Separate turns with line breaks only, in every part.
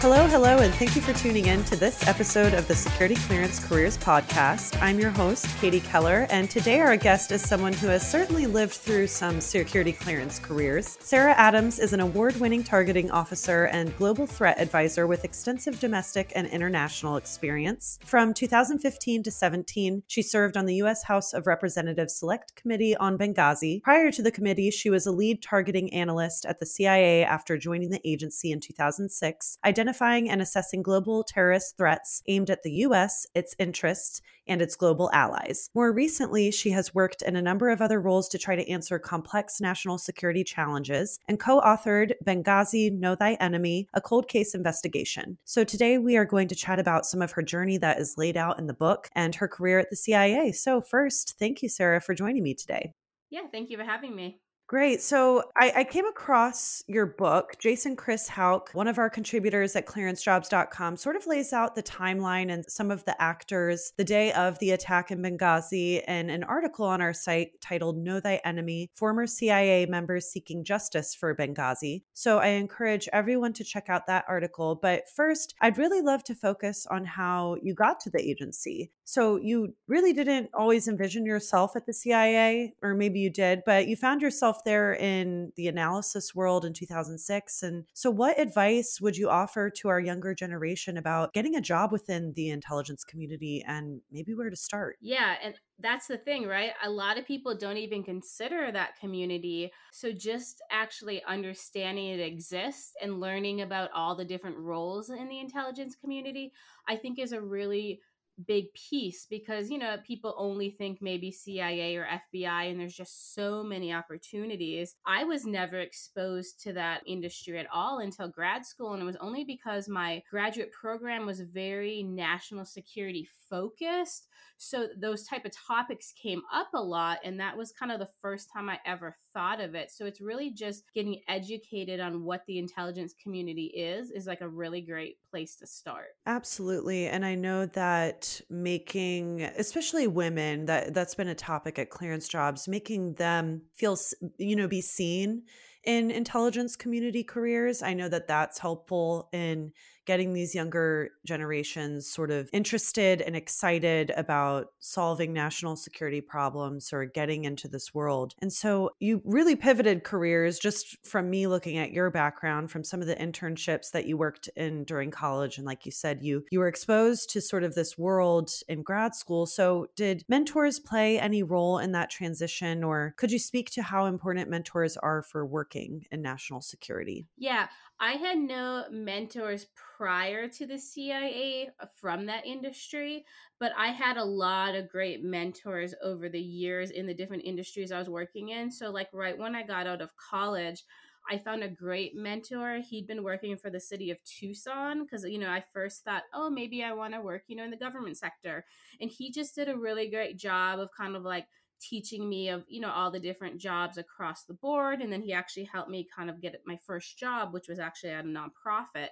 Hello, hello, and thank you for tuning in to this episode of the Security Clearance Careers Podcast. I'm your host, Katie Keller, and today our guest is someone who has certainly lived through some security clearance careers. Sarah Adams is an award winning targeting officer and global threat advisor with extensive domestic and international experience. From 2015 to 17, she served on the U.S. House of Representatives Select Committee on Benghazi. Prior to the committee, she was a lead targeting analyst at the CIA after joining the agency in 2006, identifying and assessing global terrorist threats aimed at the U.S., its interests, and its global allies. More recently, she has worked in a number of other roles to try to answer complex national security challenges and co authored Benghazi Know Thy Enemy, a cold case investigation. So today we are going to chat about some of her journey that is laid out in the book and her career at the CIA. So, first, thank you, Sarah, for joining me today.
Yeah, thank you for having me.
Great. So I, I, came across your book. Jason Chris Hauk, one of our contributors at clearancejobs.com, sort of lays out the timeline and some of the actors the day of the attack in Benghazi in an article on our site titled Know Thy Enemy Former CIA Members Seeking Justice for Benghazi. So I encourage everyone to check out that article. But first, I'd really love to focus on how you got to the agency. So you really didn't always envision yourself at the CIA, or maybe you did, but you found yourself there in the analysis world in 2006. And so, what advice would you offer to our younger generation about getting a job within the intelligence community and maybe where to start?
Yeah. And that's the thing, right? A lot of people don't even consider that community. So, just actually understanding it exists and learning about all the different roles in the intelligence community, I think is a really big piece because you know people only think maybe CIA or FBI and there's just so many opportunities. I was never exposed to that industry at all until grad school and it was only because my graduate program was very national security focused so those type of topics came up a lot and that was kind of the first time i ever thought of it. So it's really just getting educated on what the intelligence community is is like a really great place to start.
Absolutely and i know that making especially women that that's been a topic at clearance jobs making them feel you know be seen in intelligence community careers i know that that's helpful in getting these younger generations sort of interested and excited about solving national security problems or getting into this world. And so you really pivoted careers just from me looking at your background from some of the internships that you worked in during college and like you said you you were exposed to sort of this world in grad school. So did mentors play any role in that transition or could you speak to how important mentors are for working in national security?
Yeah, I had no mentors prior to the CIA from that industry, but I had a lot of great mentors over the years in the different industries I was working in. So, like, right when I got out of college, I found a great mentor. He'd been working for the city of Tucson because, you know, I first thought, oh, maybe I want to work, you know, in the government sector. And he just did a really great job of kind of like teaching me of you know all the different jobs across the board and then he actually helped me kind of get my first job which was actually at a nonprofit.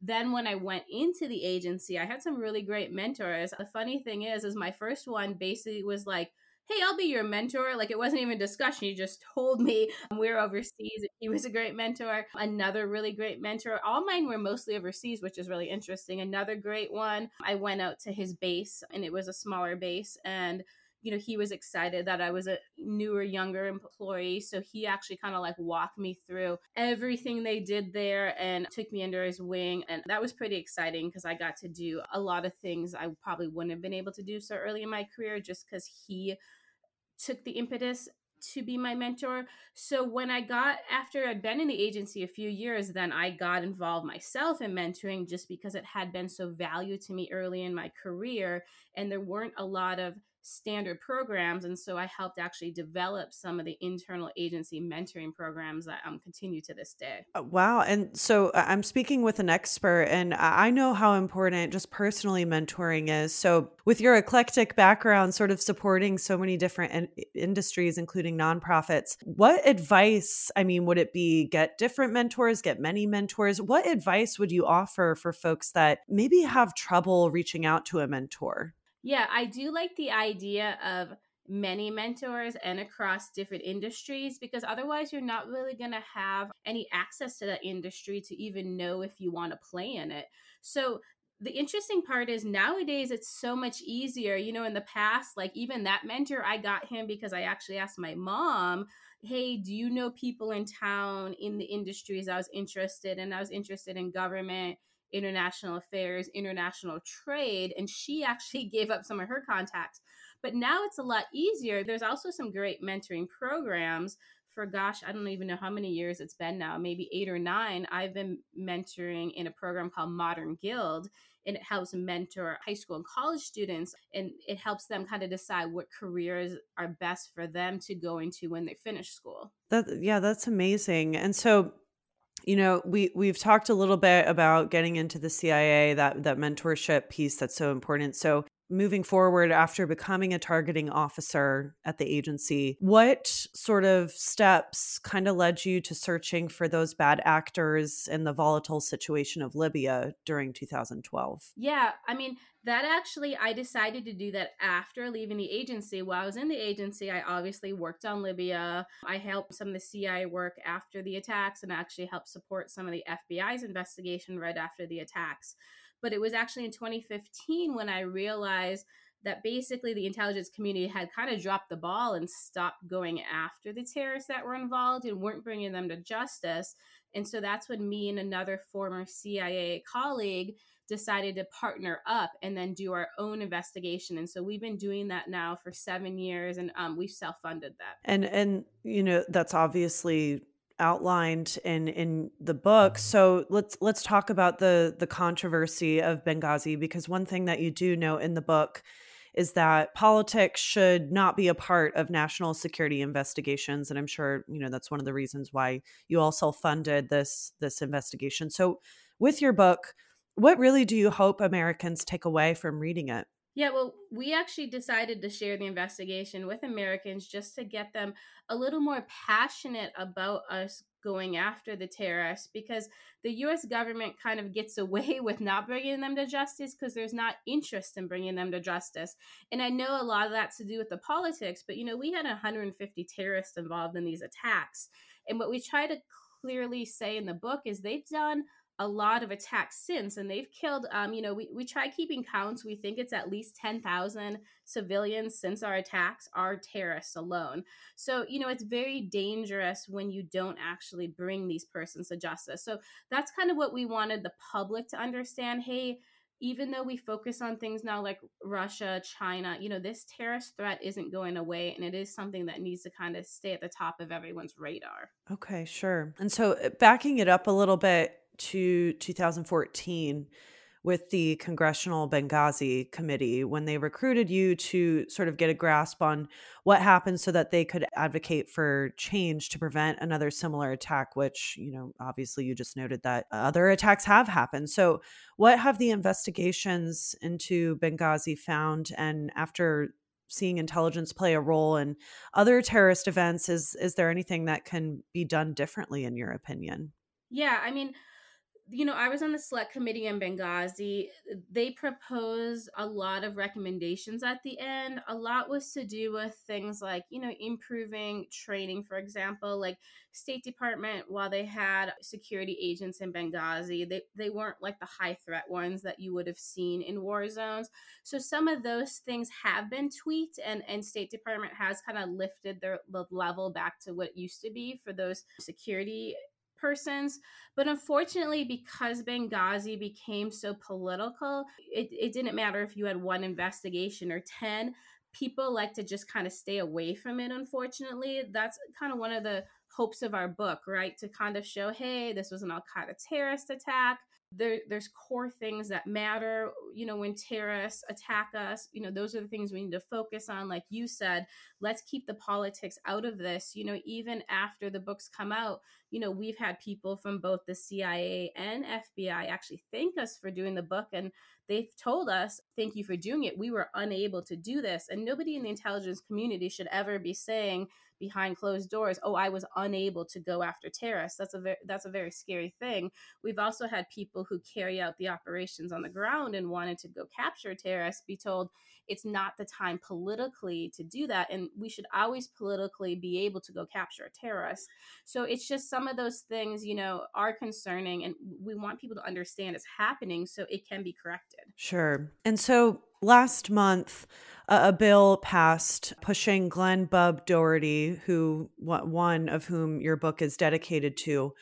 Then when i went into the agency i had some really great mentors. The funny thing is is my first one basically was like hey i'll be your mentor. Like it wasn't even discussion. He just told me um, we are overseas he was a great mentor. Another really great mentor all mine were mostly overseas which is really interesting. Another great one i went out to his base and it was a smaller base and you know, he was excited that I was a newer, younger employee. So he actually kind of like walked me through everything they did there and took me under his wing. And that was pretty exciting because I got to do a lot of things I probably wouldn't have been able to do so early in my career just because he took the impetus to be my mentor. So when I got after I'd been in the agency a few years, then I got involved myself in mentoring just because it had been so valued to me early in my career and there weren't a lot of standard programs. And so I helped actually develop some of the internal agency mentoring programs that um, continue to this day.
Uh, wow. And so uh, I'm speaking with an expert, and I know how important just personally mentoring is. So, with your eclectic background, sort of supporting so many different in- industries, including nonprofits, what advice, I mean, would it be get different mentors, get many mentors? What advice would you offer for folks that maybe have trouble reaching out to a mentor?
Yeah, I do like the idea of many mentors and across different industries because otherwise you're not really going to have any access to that industry to even know if you want to play in it. So the interesting part is nowadays it's so much easier. You know, in the past, like even that mentor, I got him because I actually asked my mom, Hey, do you know people in town in the industries I was interested in? I was interested in government international affairs, international trade, and she actually gave up some of her contacts. But now it's a lot easier. There's also some great mentoring programs for gosh, I don't even know how many years it's been now, maybe eight or nine. I've been mentoring in a program called Modern Guild, and it helps mentor high school and college students, and it helps them kind of decide what careers are best for them to go into when they finish school.
That yeah, that's amazing. And so you know we we've talked a little bit about getting into the CIA that that mentorship piece that's so important. So moving forward after becoming a targeting officer at the agency what sort of steps kind of led you to searching for those bad actors in the volatile situation of Libya during 2012
yeah i mean that actually i decided to do that after leaving the agency. While i was in the agency i obviously worked on libya. I helped some of the cia work after the attacks and actually helped support some of the fbi's investigation right after the attacks but it was actually in 2015 when i realized that basically the intelligence community had kind of dropped the ball and stopped going after the terrorists that were involved and weren't bringing them to justice and so that's when me and another former cia colleague decided to partner up and then do our own investigation. And so we've been doing that now for seven years, and um, we've self-funded that.
And and you know that's obviously outlined in in the book. Mm-hmm. So let's let's talk about the the controversy of Benghazi because one thing that you do know in the book is that politics should not be a part of national security investigations and i'm sure you know that's one of the reasons why you also funded this this investigation so with your book what really do you hope Americans take away from reading it?
Yeah, well, we actually decided to share the investigation with Americans just to get them a little more passionate about us going after the terrorists because the US government kind of gets away with not bringing them to justice because there's not interest in bringing them to justice. And I know a lot of that's to do with the politics, but you know, we had 150 terrorists involved in these attacks. And what we try to clearly say in the book is they've done a lot of attacks since and they've killed um you know we, we try keeping counts we think it's at least 10,000 civilians since our attacks are terrorists alone so you know it's very dangerous when you don't actually bring these persons to justice so that's kind of what we wanted the public to understand hey even though we focus on things now like Russia, China, you know, this terrorist threat isn't going away and it is something that needs to kind of stay at the top of everyone's radar.
Okay, sure. And so uh, backing it up a little bit, to 2014 with the Congressional Benghazi Committee when they recruited you to sort of get a grasp on what happened so that they could advocate for change to prevent another similar attack, which, you know, obviously you just noted that other attacks have happened. So, what have the investigations into Benghazi found? And after seeing intelligence play a role in other terrorist events, is, is there anything that can be done differently, in your opinion?
Yeah, I mean, you know, I was on the select committee in Benghazi. They proposed a lot of recommendations at the end. A lot was to do with things like, you know, improving training, for example, like State Department, while they had security agents in Benghazi, they, they weren't like the high threat ones that you would have seen in war zones. So some of those things have been tweaked and, and State Department has kind of lifted their the level back to what it used to be for those security persons. But unfortunately, because Benghazi became so political, it, it didn't matter if you had one investigation or 10. People like to just kind of stay away from it, unfortunately. That's kind of one of the hopes of our book, right? To kind of show, hey, this was an Al Qaeda terrorist attack. There, there's core things that matter you know when terrorists attack us you know those are the things we need to focus on like you said let's keep the politics out of this you know even after the books come out you know we've had people from both the cia and fbi actually thank us for doing the book and they've told us thank you for doing it. We were unable to do this. And nobody in the intelligence community should ever be saying behind closed doors oh i was unable to go after terrorists. That's a very that's a very scary thing. We've also had people who carry out the operations on the ground and wanted to go capture terrorists be told it's not the time politically to do that and we should always politically be able to go capture a terrorist. So it's just some of those things you know are concerning and we want people to understand it's happening so it can be corrected.
Sure. And so last month a bill passed pushing Glen Bub Doherty, who one of whom your book is dedicated to,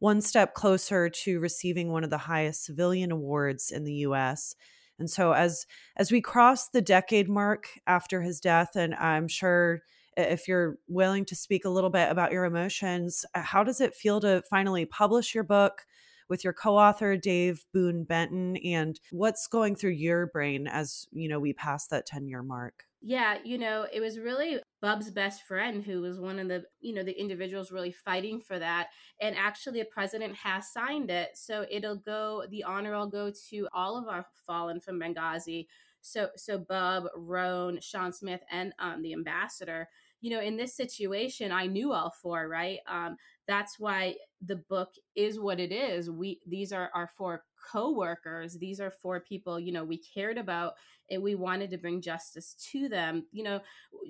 one step closer to receiving one of the highest civilian awards in the U.S. And so, as as we cross the decade mark after his death, and I'm sure if you're willing to speak a little bit about your emotions, uh, how does it feel to finally publish your book? With your co-author Dave Boon Benton and what's going through your brain as you know we pass that 10 year mark?
Yeah you know it was really bub's best friend who was one of the you know the individuals really fighting for that and actually the president has signed it so it'll go the honor will go to all of our fallen from benghazi so so bub Rone sean smith and um, the ambassador you know in this situation i knew all four right? Um, that's why the book is what it is. We these are our four co-workers. These are four people you know we cared about and we wanted to bring justice to them. You know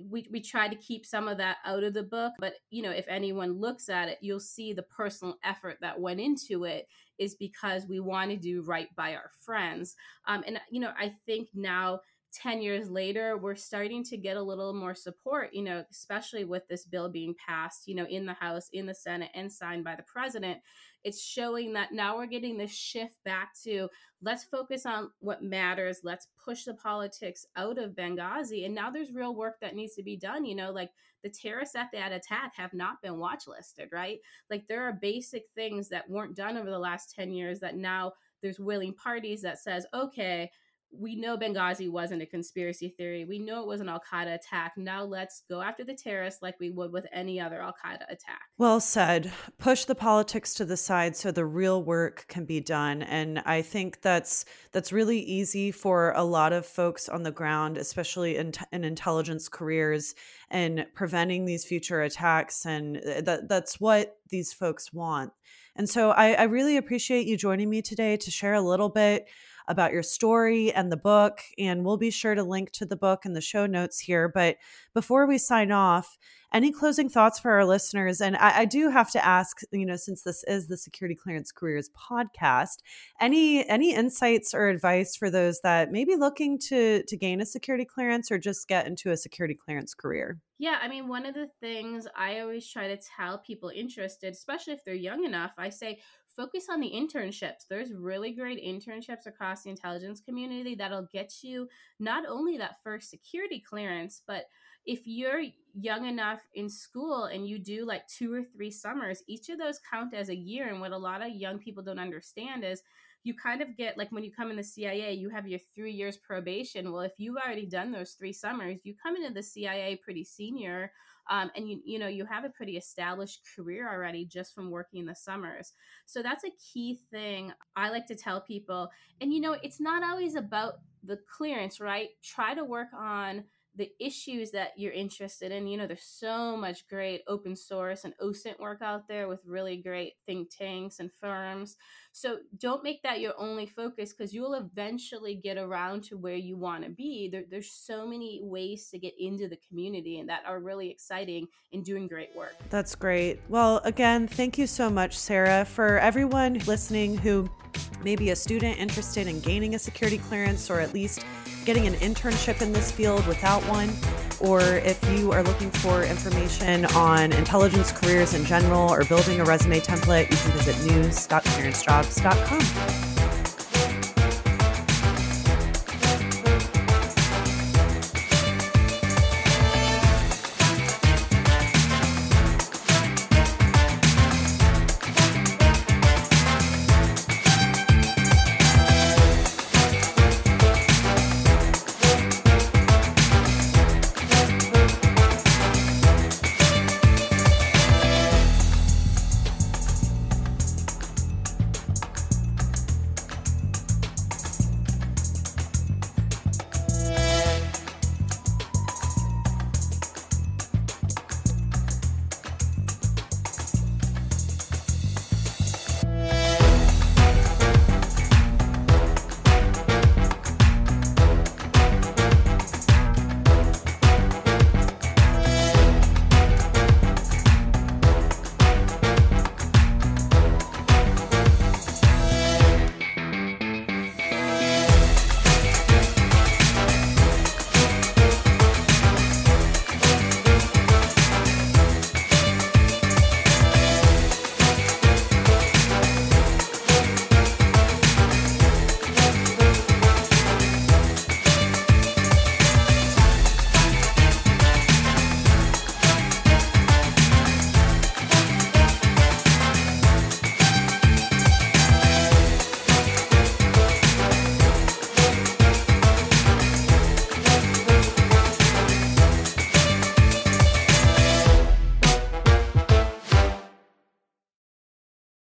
we, we try to keep some of that out of the book but you know if anyone looks at it you'll see the personal effort that went into it is because we want to do right by our friends. Um, and you know i think now 10 years later we're starting to get a little more support you know especially with this bill being passed you know in the house in the senate and signed by the president. It's showing that now we're getting this shift back to let's focus on what matters. Let's push the politics out of benghazi. And now there's real work that needs to be done you know like the terrorists at that attack have not been watch listed right? Like there are basic things that weren't done over the last 10 years that now there's willing parties that says okay we know Benghazi wasn't a conspiracy theory. We know it was an Al Qaeda attack. Now let's go after the terrorists like we would with any other Al Qaeda attack.
Well said. Push the politics to the side so the real work can be done. And I think that's that's really easy for a lot of folks on the ground, especially in, in intelligence careers, and preventing these future attacks. And uh, that that's what these folks want. And so I, I really appreciate you joining me today to share a little bit about your story and the book. And we'll be sure to link to the book in the show notes here. But before we sign off, any closing thoughts for our listeners? And I, I, do have to ask, you know, since this is the Security Clearance Careers podcast, any any insights or advice for those that may be looking to to gain a security clearance or just get into a security clearance career?
Yeah, I mean, one of the things I always try to tell people interested, especially if they're young enough, I say focus on the internships. There's really great internships across the intelligence community that'll get you not only that first security clearance, but if you're young enough in school and you do like two or three summers, each of those count as a year. And what a lot of young people don't understand is you kind of get like when you come in the CIA, you have your three years probation. Well, if you've already done those three summers, you come into the CIA pretty senior um, and you you know you have a pretty established career already just from working in the summers so that's a key thing i like to tell people and you know it's not always about the clearance right try to work on the issues that you're interested in. You know, there's so much great open source and OSINT work out there with really great think tanks and firms. So don't make that your only focus because you'll eventually get around to where you want to be. There, there's so many ways to get into the community and that are really exciting and doing great work.
That's great. Well, again, thank you so much, Sarah. For everyone listening who may be a student interested in gaining a security clearance or at least getting an internship in this field without one, or if you are looking for information on intelligence careers in general or building a resume template, you can visit news.clearancejobs.com.